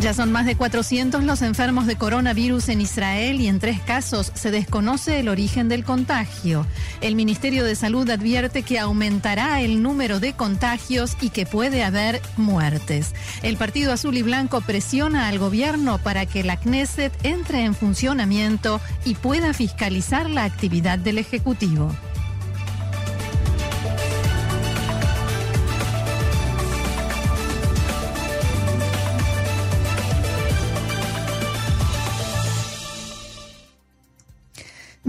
Ya son más de 400 los enfermos de coronavirus en Israel y en tres casos se desconoce el origen del contagio. El Ministerio de Salud advierte que aumentará el número de contagios y que puede haber muertes. El Partido Azul y Blanco presiona al gobierno para que la Knesset entre en funcionamiento y pueda fiscalizar la actividad del Ejecutivo.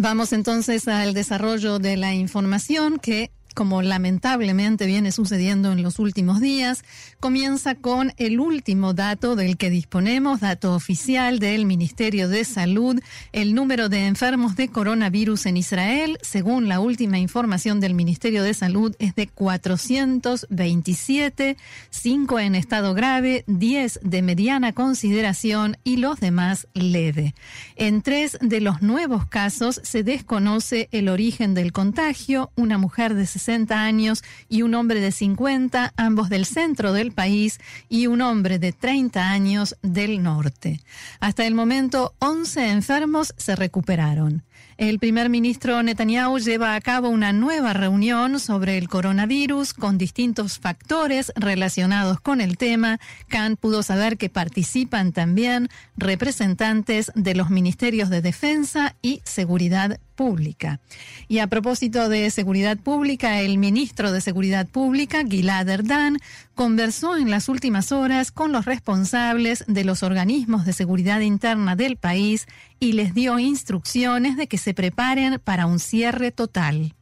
Vamos entonces al desarrollo de la información que como lamentablemente viene sucediendo en los últimos días, comienza con el último dato del que disponemos, dato oficial del Ministerio de Salud. El número de enfermos de coronavirus en Israel, según la última información del Ministerio de Salud, es de 427, 5 en estado grave, 10 de mediana consideración y los demás leve. En tres de los nuevos casos se desconoce el origen del contagio. Una mujer de 60 años y un hombre de 50, ambos del centro del país, y un hombre de 30 años del norte. Hasta el momento, 11 enfermos se recuperaron. El primer ministro Netanyahu lleva a cabo una nueva reunión sobre el coronavirus con distintos factores relacionados con el tema. Khan pudo saber que participan también representantes de los ministerios de Defensa y Seguridad Pública. Y a propósito de seguridad pública, el ministro de Seguridad Pública, Gilad Erdan, conversó en las últimas horas con los responsables de los organismos de seguridad interna del país y les dio instrucciones de que se preparen para un cierre total.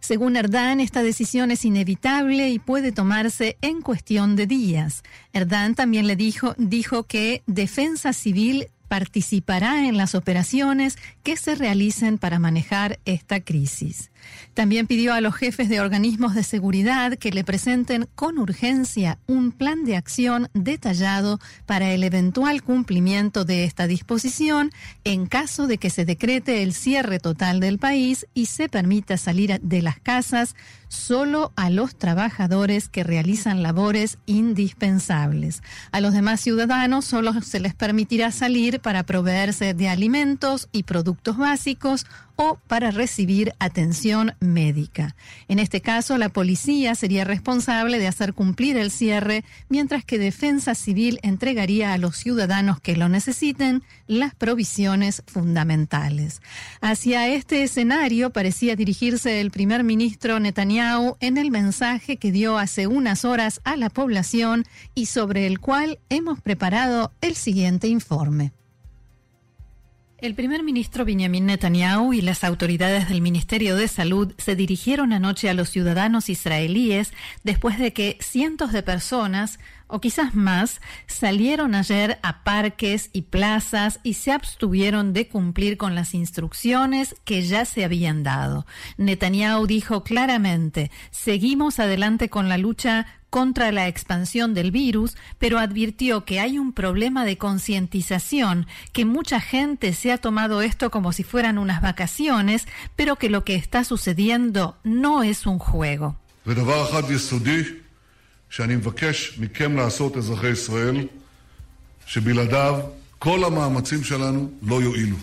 Según Erdán, esta decisión es inevitable y puede tomarse en cuestión de días. Erdán también le dijo, dijo que Defensa Civil participará en las operaciones que se realicen para manejar esta crisis. También pidió a los jefes de organismos de seguridad que le presenten con urgencia un plan de acción detallado para el eventual cumplimiento de esta disposición en caso de que se decrete el cierre total del país y se permita salir de las casas solo a los trabajadores que realizan labores indispensables. A los demás ciudadanos solo se les permitirá salir para proveerse de alimentos y productos básicos o para recibir atención médica. En este caso, la policía sería responsable de hacer cumplir el cierre, mientras que Defensa Civil entregaría a los ciudadanos que lo necesiten las provisiones fundamentales. Hacia este escenario parecía dirigirse el primer ministro Netanyahu en el mensaje que dio hace unas horas a la población y sobre el cual hemos preparado el siguiente informe. El primer ministro Benjamin Netanyahu y las autoridades del Ministerio de Salud se dirigieron anoche a los ciudadanos israelíes después de que cientos de personas, o quizás más, salieron ayer a parques y plazas y se abstuvieron de cumplir con las instrucciones que ya se habían dado. Netanyahu dijo claramente, seguimos adelante con la lucha contra la expansión del virus, pero advirtió que hay un problema de concientización, que mucha gente se ha tomado esto como si fueran unas vacaciones, pero que lo que está sucediendo no es un juego. שאני מבקש מכם לעשות, אזרחי ישראל, שבלעדיו כל המאמצים שלנו לא יועילו.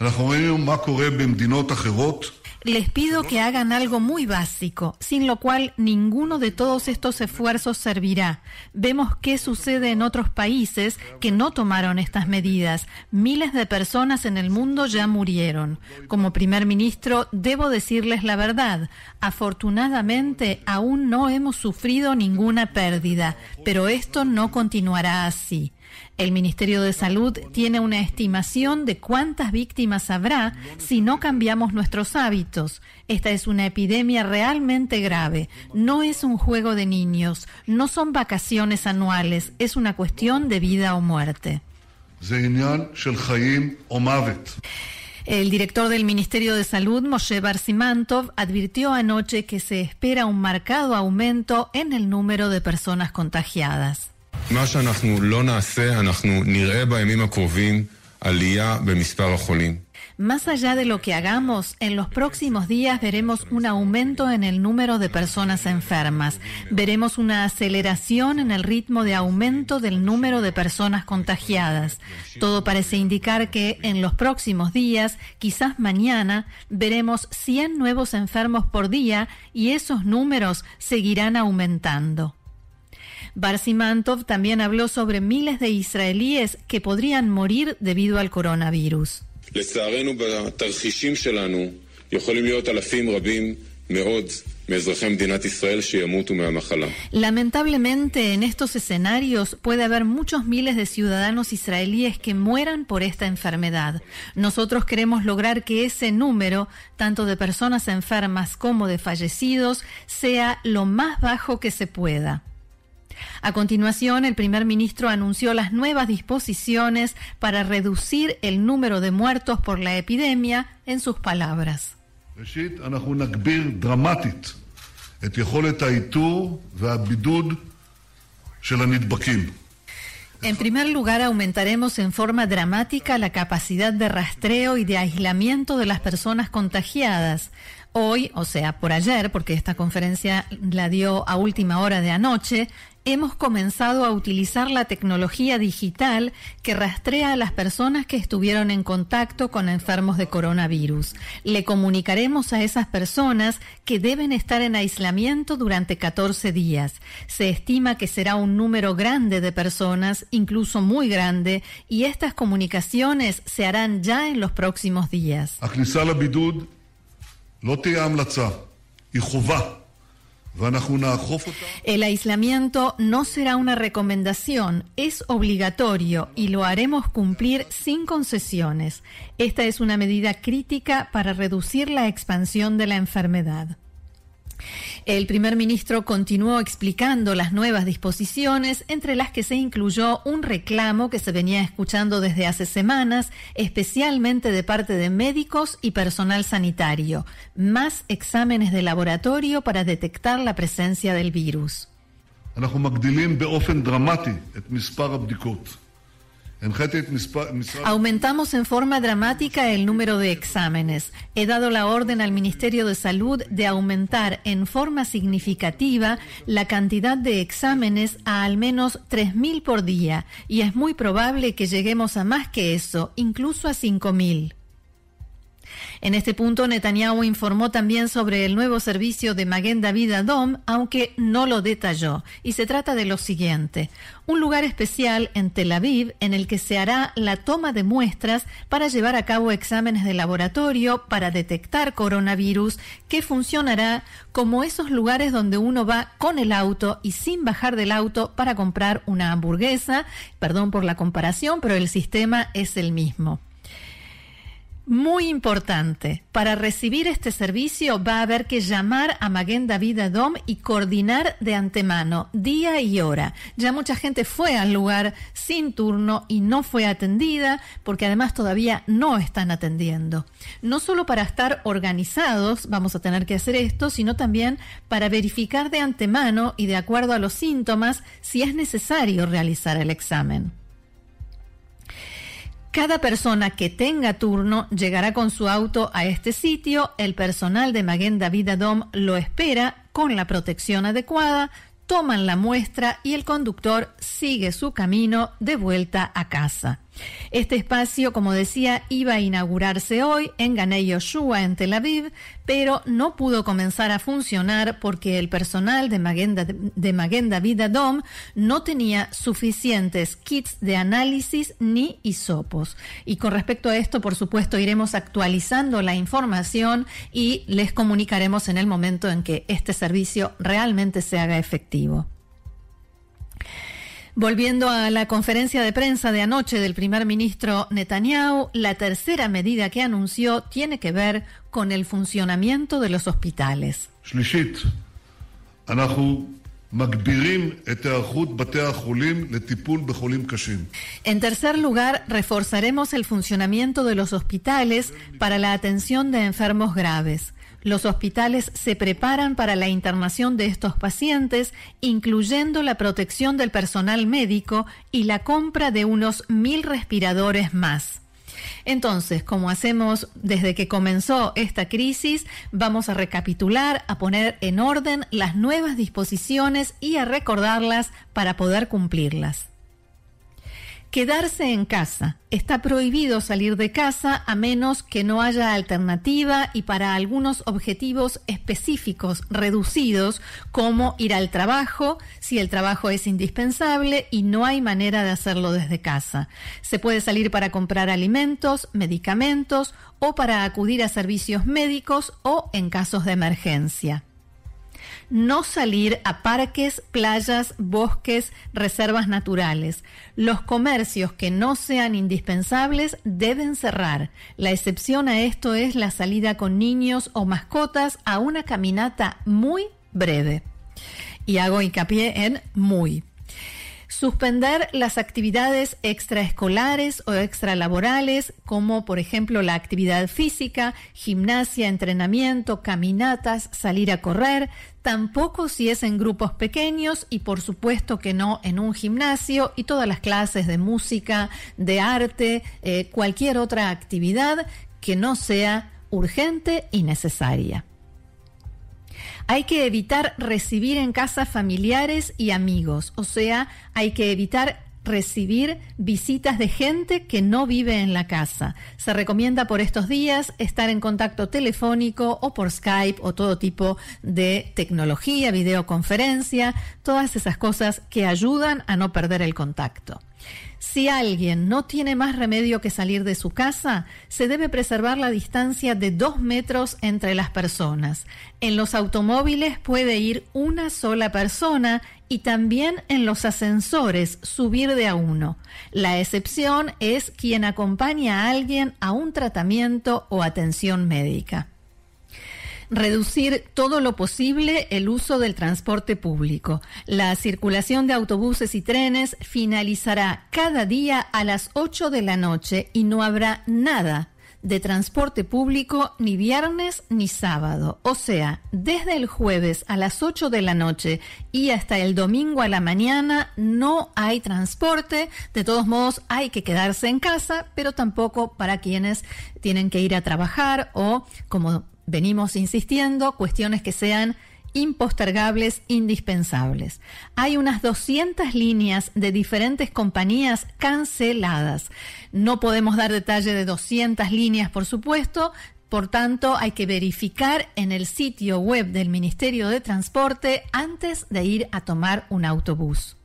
אנחנו רואים מה קורה במדינות אחרות, Les pido que hagan algo muy básico, sin lo cual ninguno de todos estos esfuerzos servirá. Vemos qué sucede en otros países que no tomaron estas medidas. Miles de personas en el mundo ya murieron. Como primer ministro, debo decirles la verdad. Afortunadamente, aún no hemos sufrido ninguna pérdida, pero esto no continuará así. El Ministerio de Salud tiene una estimación de cuántas víctimas habrá si no cambiamos nuestros hábitos. Esta es una epidemia realmente grave. No es un juego de niños, no son vacaciones anuales, es una cuestión de vida o muerte. El director del Ministerio de Salud, Moshe Barsimantov, advirtió anoche que se espera un marcado aumento en el número de personas contagiadas. מה שאנחנו לא נעשה, אנחנו נראה בימים הקרובים Más allá de lo que hagamos, en los próximos días veremos un aumento en el número de personas enfermas. Veremos una aceleración en el ritmo de aumento del número de personas contagiadas. Todo parece indicar que en los próximos días, quizás mañana, veremos 100 nuevos enfermos por día y esos números seguirán aumentando. Barsimantov también habló sobre miles de israelíes que podrían morir debido al coronavirus. Lamentablemente, en estos escenarios puede haber muchos miles de ciudadanos israelíes que mueran por esta enfermedad. Nosotros queremos lograr que ese número, tanto de personas enfermas como de fallecidos, sea lo más bajo que se pueda. A continuación, el primer ministro anunció las nuevas disposiciones para reducir el número de muertos por la epidemia en sus palabras. En primer lugar, aumentaremos en forma dramática la capacidad de rastreo y de aislamiento de las personas contagiadas. Hoy, o sea, por ayer, porque esta conferencia la dio a última hora de anoche, hemos comenzado a utilizar la tecnología digital que rastrea a las personas que estuvieron en contacto con enfermos de coronavirus. Le comunicaremos a esas personas que deben estar en aislamiento durante 14 días. Se estima que será un número grande de personas, incluso muy grande, y estas comunicaciones se harán ya en los próximos días. El aislamiento no será una recomendación, es obligatorio y lo haremos cumplir sin concesiones. Esta es una medida crítica para reducir la expansión de la enfermedad. El primer ministro continuó explicando las nuevas disposiciones, entre las que se incluyó un reclamo que se venía escuchando desde hace semanas, especialmente de parte de médicos y personal sanitario, más exámenes de laboratorio para detectar la presencia del virus. Aumentamos en forma dramática el número de exámenes. He dado la orden al Ministerio de Salud de aumentar en forma significativa la cantidad de exámenes a al menos 3.000 por día y es muy probable que lleguemos a más que eso, incluso a 5.000. En este punto, Netanyahu informó también sobre el nuevo servicio de Maguen David Adom, aunque no lo detalló. Y se trata de lo siguiente: un lugar especial en Tel Aviv en el que se hará la toma de muestras para llevar a cabo exámenes de laboratorio para detectar coronavirus, que funcionará como esos lugares donde uno va con el auto y sin bajar del auto para comprar una hamburguesa. Perdón por la comparación, pero el sistema es el mismo. Muy importante, para recibir este servicio va a haber que llamar a Maguen David Adom y coordinar de antemano día y hora. Ya mucha gente fue al lugar sin turno y no fue atendida porque además todavía no están atendiendo. No solo para estar organizados vamos a tener que hacer esto, sino también para verificar de antemano y de acuerdo a los síntomas si es necesario realizar el examen. Cada persona que tenga turno llegará con su auto a este sitio. El personal de Maguen David Adom lo espera con la protección adecuada, toman la muestra y el conductor sigue su camino de vuelta a casa. Este espacio, como decía, iba a inaugurarse hoy en Ganei Yoshua, en Tel Aviv, pero no pudo comenzar a funcionar porque el personal de Magenda, de Magenda Vida Dom no tenía suficientes kits de análisis ni hisopos. Y con respecto a esto, por supuesto, iremos actualizando la información y les comunicaremos en el momento en que este servicio realmente se haga efectivo. Volviendo a la conferencia de prensa de anoche del primer ministro Netanyahu, la tercera medida que anunció tiene que ver con el funcionamiento de los hospitales. En tercer lugar, reforzaremos el funcionamiento de los hospitales para la atención de enfermos graves. Los hospitales se preparan para la internación de estos pacientes, incluyendo la protección del personal médico y la compra de unos mil respiradores más. Entonces, como hacemos desde que comenzó esta crisis, vamos a recapitular, a poner en orden las nuevas disposiciones y a recordarlas para poder cumplirlas. Quedarse en casa. Está prohibido salir de casa a menos que no haya alternativa y para algunos objetivos específicos reducidos como ir al trabajo si el trabajo es indispensable y no hay manera de hacerlo desde casa. Se puede salir para comprar alimentos, medicamentos o para acudir a servicios médicos o en casos de emergencia no salir a parques, playas, bosques, reservas naturales. Los comercios que no sean indispensables deben cerrar. La excepción a esto es la salida con niños o mascotas a una caminata muy breve. Y hago hincapié en muy. Suspender las actividades extraescolares o extralaborales, como por ejemplo la actividad física, gimnasia, entrenamiento, caminatas, salir a correr, tampoco si es en grupos pequeños y por supuesto que no en un gimnasio y todas las clases de música, de arte, eh, cualquier otra actividad que no sea urgente y necesaria. Hay que evitar recibir en casa familiares y amigos, o sea, hay que evitar recibir visitas de gente que no vive en la casa. Se recomienda por estos días estar en contacto telefónico o por Skype o todo tipo de tecnología, videoconferencia, todas esas cosas que ayudan a no perder el contacto. Si alguien no tiene más remedio que salir de su casa, se debe preservar la distancia de dos metros entre las personas. En los automóviles puede ir una sola persona y también en los ascensores subir de a uno. La excepción es quien acompaña a alguien a un tratamiento o atención médica reducir todo lo posible el uso del transporte público. La circulación de autobuses y trenes finalizará cada día a las 8 de la noche y no habrá nada de transporte público ni viernes ni sábado. O sea, desde el jueves a las 8 de la noche y hasta el domingo a la mañana no hay transporte. De todos modos, hay que quedarse en casa, pero tampoco para quienes tienen que ir a trabajar o, como venimos insistiendo, cuestiones que sean impostergables, indispensables. Hay unas 200 líneas de diferentes compañías canceladas. No podemos dar detalle de 200 líneas, por supuesto, por tanto, hay que verificar en el sitio web del Ministerio de Transporte antes de ir a tomar un autobús.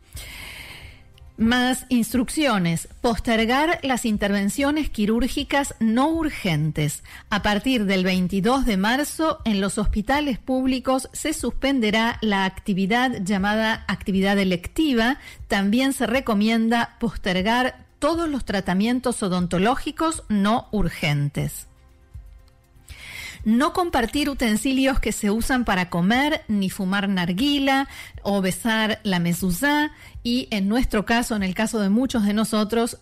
Más instrucciones. Postergar las intervenciones quirúrgicas no urgentes. A partir del 22 de marzo, en los hospitales públicos se suspenderá la actividad llamada actividad electiva. También se recomienda postergar todos los tratamientos odontológicos no urgentes no compartir utensilios que se usan para comer, ni fumar narguila o besar la mezuzá y en nuestro caso, en el caso de muchos de nosotros,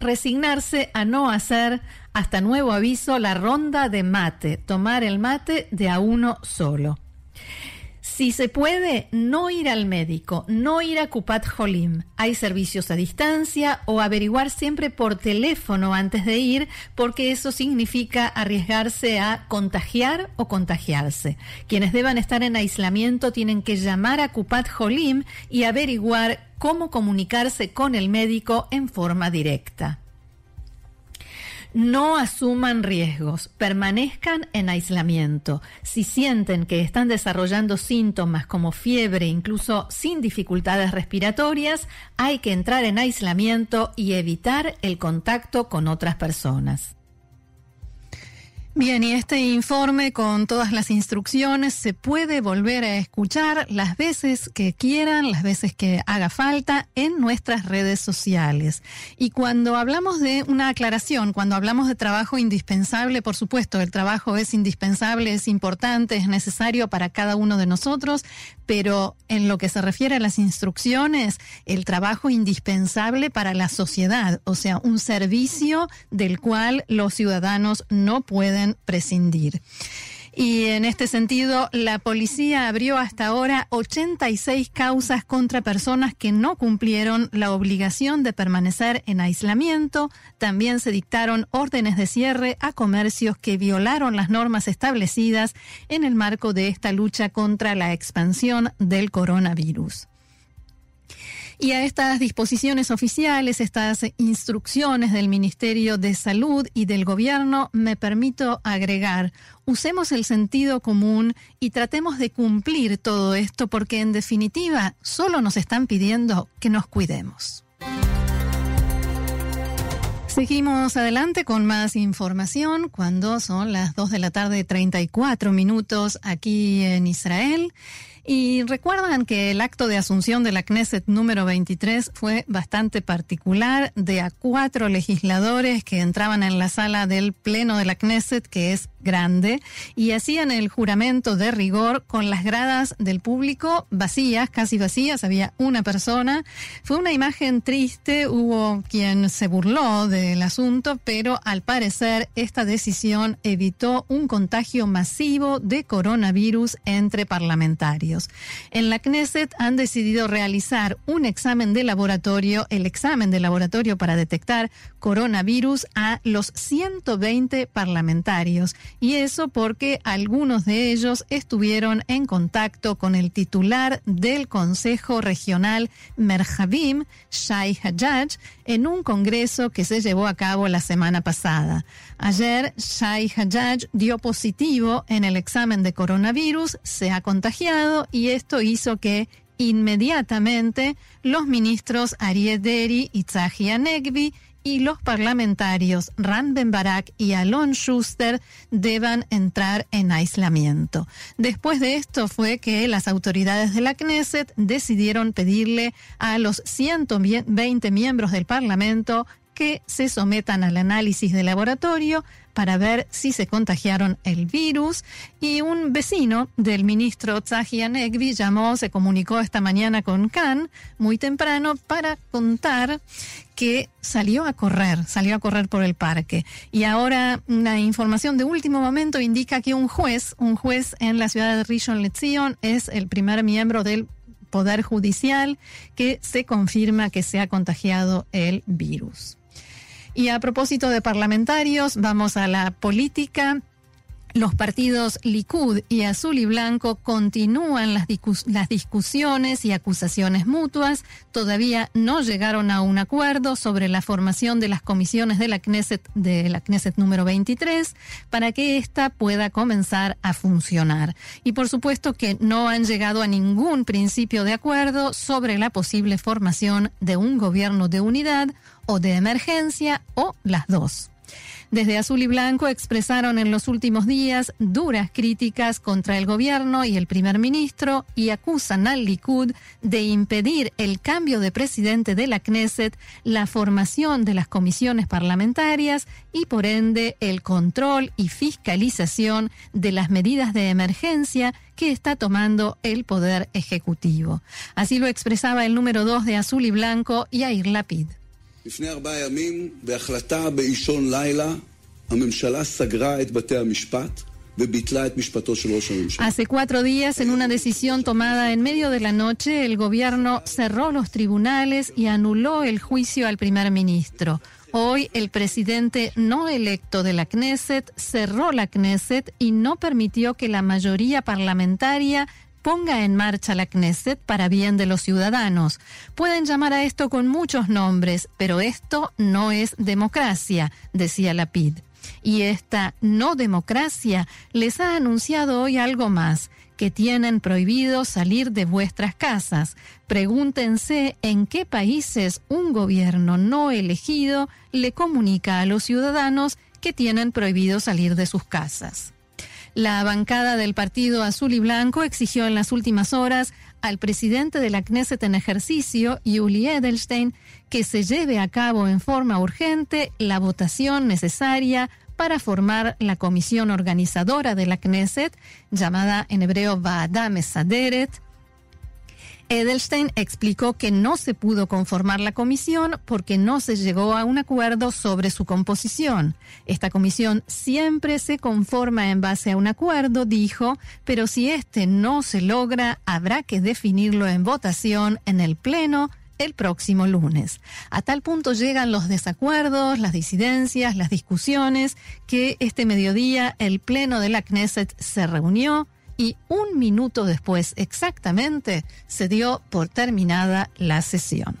resignarse a no hacer hasta nuevo aviso la ronda de mate, tomar el mate de a uno solo. Si se puede, no ir al médico, no ir a Kupat Jolim. Hay servicios a distancia o averiguar siempre por teléfono antes de ir, porque eso significa arriesgarse a contagiar o contagiarse. Quienes deban estar en aislamiento tienen que llamar a Kupat Jolim y averiguar cómo comunicarse con el médico en forma directa no asuman riesgos, permanezcan en aislamiento. Si sienten que están desarrollando síntomas como fiebre, incluso sin dificultades respiratorias, hay que entrar en aislamiento y evitar el contacto con otras personas. Bien, y este informe con todas las instrucciones se puede volver a escuchar las veces que quieran, las veces que haga falta en nuestras redes sociales. Y cuando hablamos de una aclaración, cuando hablamos de trabajo indispensable, por supuesto, el trabajo es indispensable, es importante, es necesario para cada uno de nosotros, pero en lo que se refiere a las instrucciones, el trabajo indispensable para la sociedad, o sea, un servicio del cual los ciudadanos no pueden prescindir. Y en este sentido, la policía abrió hasta ahora 86 causas contra personas que no cumplieron la obligación de permanecer en aislamiento. También se dictaron órdenes de cierre a comercios que violaron las normas establecidas en el marco de esta lucha contra la expansión del coronavirus. Y a estas disposiciones oficiales, estas instrucciones del Ministerio de Salud y del Gobierno, me permito agregar, usemos el sentido común y tratemos de cumplir todo esto porque en definitiva solo nos están pidiendo que nos cuidemos. Seguimos adelante con más información cuando son las 2 de la tarde 34 minutos aquí en Israel. Y recuerdan que el acto de asunción de la Knesset número 23 fue bastante particular de a cuatro legisladores que entraban en la sala del Pleno de la Knesset, que es grande, y hacían el juramento de rigor con las gradas del público vacías, casi vacías, había una persona. Fue una imagen triste, hubo quien se burló del asunto, pero al parecer esta decisión evitó un contagio masivo de coronavirus entre parlamentarios. En la Knesset han decidido realizar un examen de laboratorio, el examen de laboratorio para detectar coronavirus a los 120 parlamentarios. Y eso porque algunos de ellos estuvieron en contacto con el titular del Consejo Regional Merjavim, Shai Hajjaj, en un congreso que se llevó a cabo la semana pasada. Ayer, Shai Hajjaj dio positivo en el examen de coronavirus, se ha contagiado y esto hizo que inmediatamente los ministros Ariel Deri y Tzahi Anegvi y los parlamentarios Ran Ben Barak y Alon Schuster deban entrar en aislamiento. Después de esto fue que las autoridades de la Knesset decidieron pedirle a los 120 miembros del Parlamento que se sometan al análisis de laboratorio para ver si se contagiaron el virus. Y un vecino del ministro Tzahi Anegvi llamó, se comunicó esta mañana con Khan muy temprano para contar que salió a correr, salió a correr por el parque. Y ahora una información de último momento indica que un juez, un juez en la ciudad de Rishon LeZion es el primer miembro del Poder Judicial que se confirma que se ha contagiado el virus. Y a propósito de parlamentarios, vamos a la política. Los partidos Likud y Azul y Blanco continúan las, las, discusiones y acusaciones mutuas. Todavía no llegaron a un acuerdo sobre la formación de las comisiones de la Knesset, de la Knesset número 23 para que ésta pueda comenzar a funcionar. Y por supuesto que no han llegado a ningún principio de acuerdo sobre la posible formación de un gobierno de unidad o de emergencia o las dos. Desde Azul y Blanco expresaron en los últimos días duras críticas contra el gobierno y el primer ministro y acusan al Likud de impedir el cambio de presidente de la Knesset, la formación de las comisiones parlamentarias y por ende el control y fiscalización de las medidas de emergencia que está tomando el Poder Ejecutivo. Así lo expresaba el número dos de Azul y Blanco, Yair Lapid. לפני ארבעה ימים, בהחלטה באישון לילה, הממשלה סגרה את בתי המשפט. Hace cuatro días, en una decisión tomada en medio de la noche, el gobierno cerró los tribunales y anuló el juicio al primer ministro. Hoy, el presidente no electo de la Knesset cerró la Knesset y no permitió que la mayoría parlamentaria ponga en marcha la Knesset para bien de los ciudadanos. Pueden llamar a esto con muchos nombres, pero esto no es democracia, decía Lapid. Y esta no democracia les ha anunciado hoy algo más, que tienen prohibido salir de vuestras casas. Pregúntense en qué países un gobierno no elegido le comunica a los ciudadanos que tienen prohibido salir de sus casas. La bancada del Partido Azul y Blanco exigió en las últimas horas al presidente de la Knesset en ejercicio, Yuli Edelstein, que se lleve a cabo en forma urgente la votación necesaria para formar la comisión organizadora de la Knesset, llamada en hebreo Vaadam Mesaderet, Edelstein explicó que no se pudo conformar la comisión porque no se llegó a un acuerdo sobre su composición. Esta comisión siempre se conforma en base a un acuerdo, dijo, pero si este no se logra, habrá que definirlo en votación en el Pleno el próximo lunes. A tal punto llegan los desacuerdos, las disidencias, las discusiones, que este mediodía el Pleno de la Knesset se reunió y un minuto después exactamente se dio por terminada la sesión.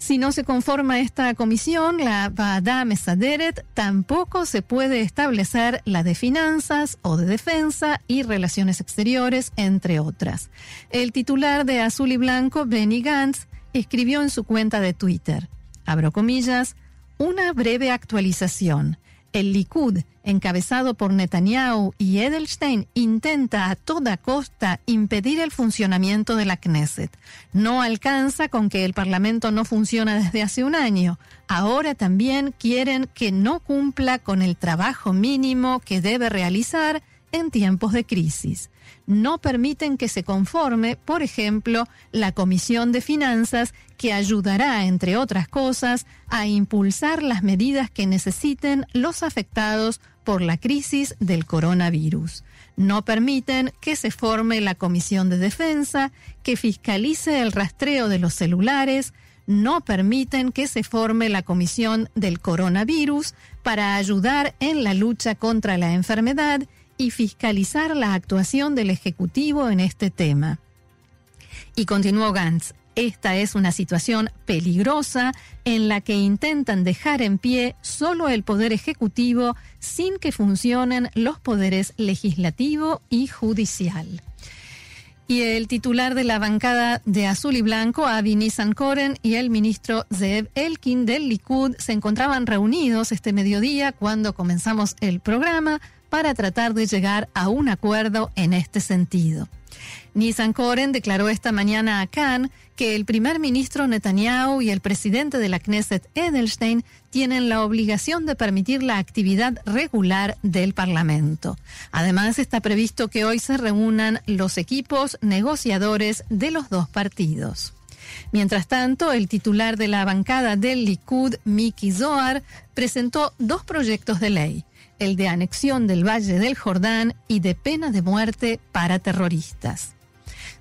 Si no se conforma esta comisión, la Bada Mesaderet, tampoco se puede establecer la de finanzas o de defensa y relaciones exteriores, entre otras. El titular de Azul y Blanco, Benny Gantz, escribió en su cuenta de Twitter, abro comillas, una breve actualización. El Likud, encabezado por Netanyahu y Edelstein, intenta a toda costa impedir el funcionamiento de la Knesset. No alcanza con que el Parlamento no funciona desde hace un año. Ahora también quieren que no cumpla con el trabajo mínimo que debe realizar en tiempos de crisis. No permiten que se conforme, por ejemplo, la Comisión de Finanzas, que ayudará, entre otras cosas, a impulsar las medidas que necesiten los afectados por la crisis del coronavirus. No permiten que se forme la Comisión de Defensa, que fiscalice el rastreo de los celulares, no permiten que se forme la Comisión del Coronavirus para ayudar en la lucha contra la enfermedad y fiscalizar la actuación del Ejecutivo en este tema. Y continuó Gantz, esta es una situación peligrosa en la que intentan dejar en pie solo el poder ejecutivo sin que funcionen los poderes legislativo y judicial. Y el titular de la bancada de Azul y Blanco, Avi Nissan-Koren, y el ministro Zev Elkin del Likud se encontraban reunidos este mediodía cuando comenzamos el programa para tratar de llegar a un acuerdo en este sentido. Nissan Koren declaró esta mañana a Khan que el primer ministro Netanyahu y el presidente de la Knesset Edelstein tienen la obligación de permitir la actividad regular del Parlamento. Además, está previsto que hoy se reúnan los equipos negociadores de los dos partidos. Mientras tanto, el titular de la bancada del Likud, Miki Zohar, presentó dos proyectos de ley el de anexión del Valle del Jordán y de pena de muerte para terroristas.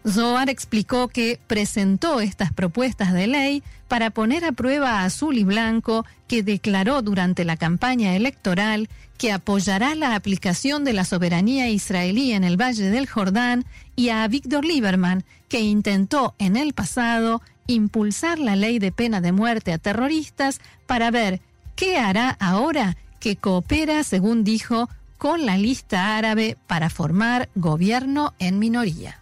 Zohar explicó que presentó estas propuestas de ley para poner a prueba a Azul y Blanco, que declaró durante la campaña electoral que apoyará la aplicación de la soberanía israelí en el Valle del Jordán, y a Víctor Lieberman, que intentó en el pasado impulsar la ley de pena de muerte a terroristas para ver qué hará ahora que coopera, según dijo, con la lista árabe para formar gobierno en minoría.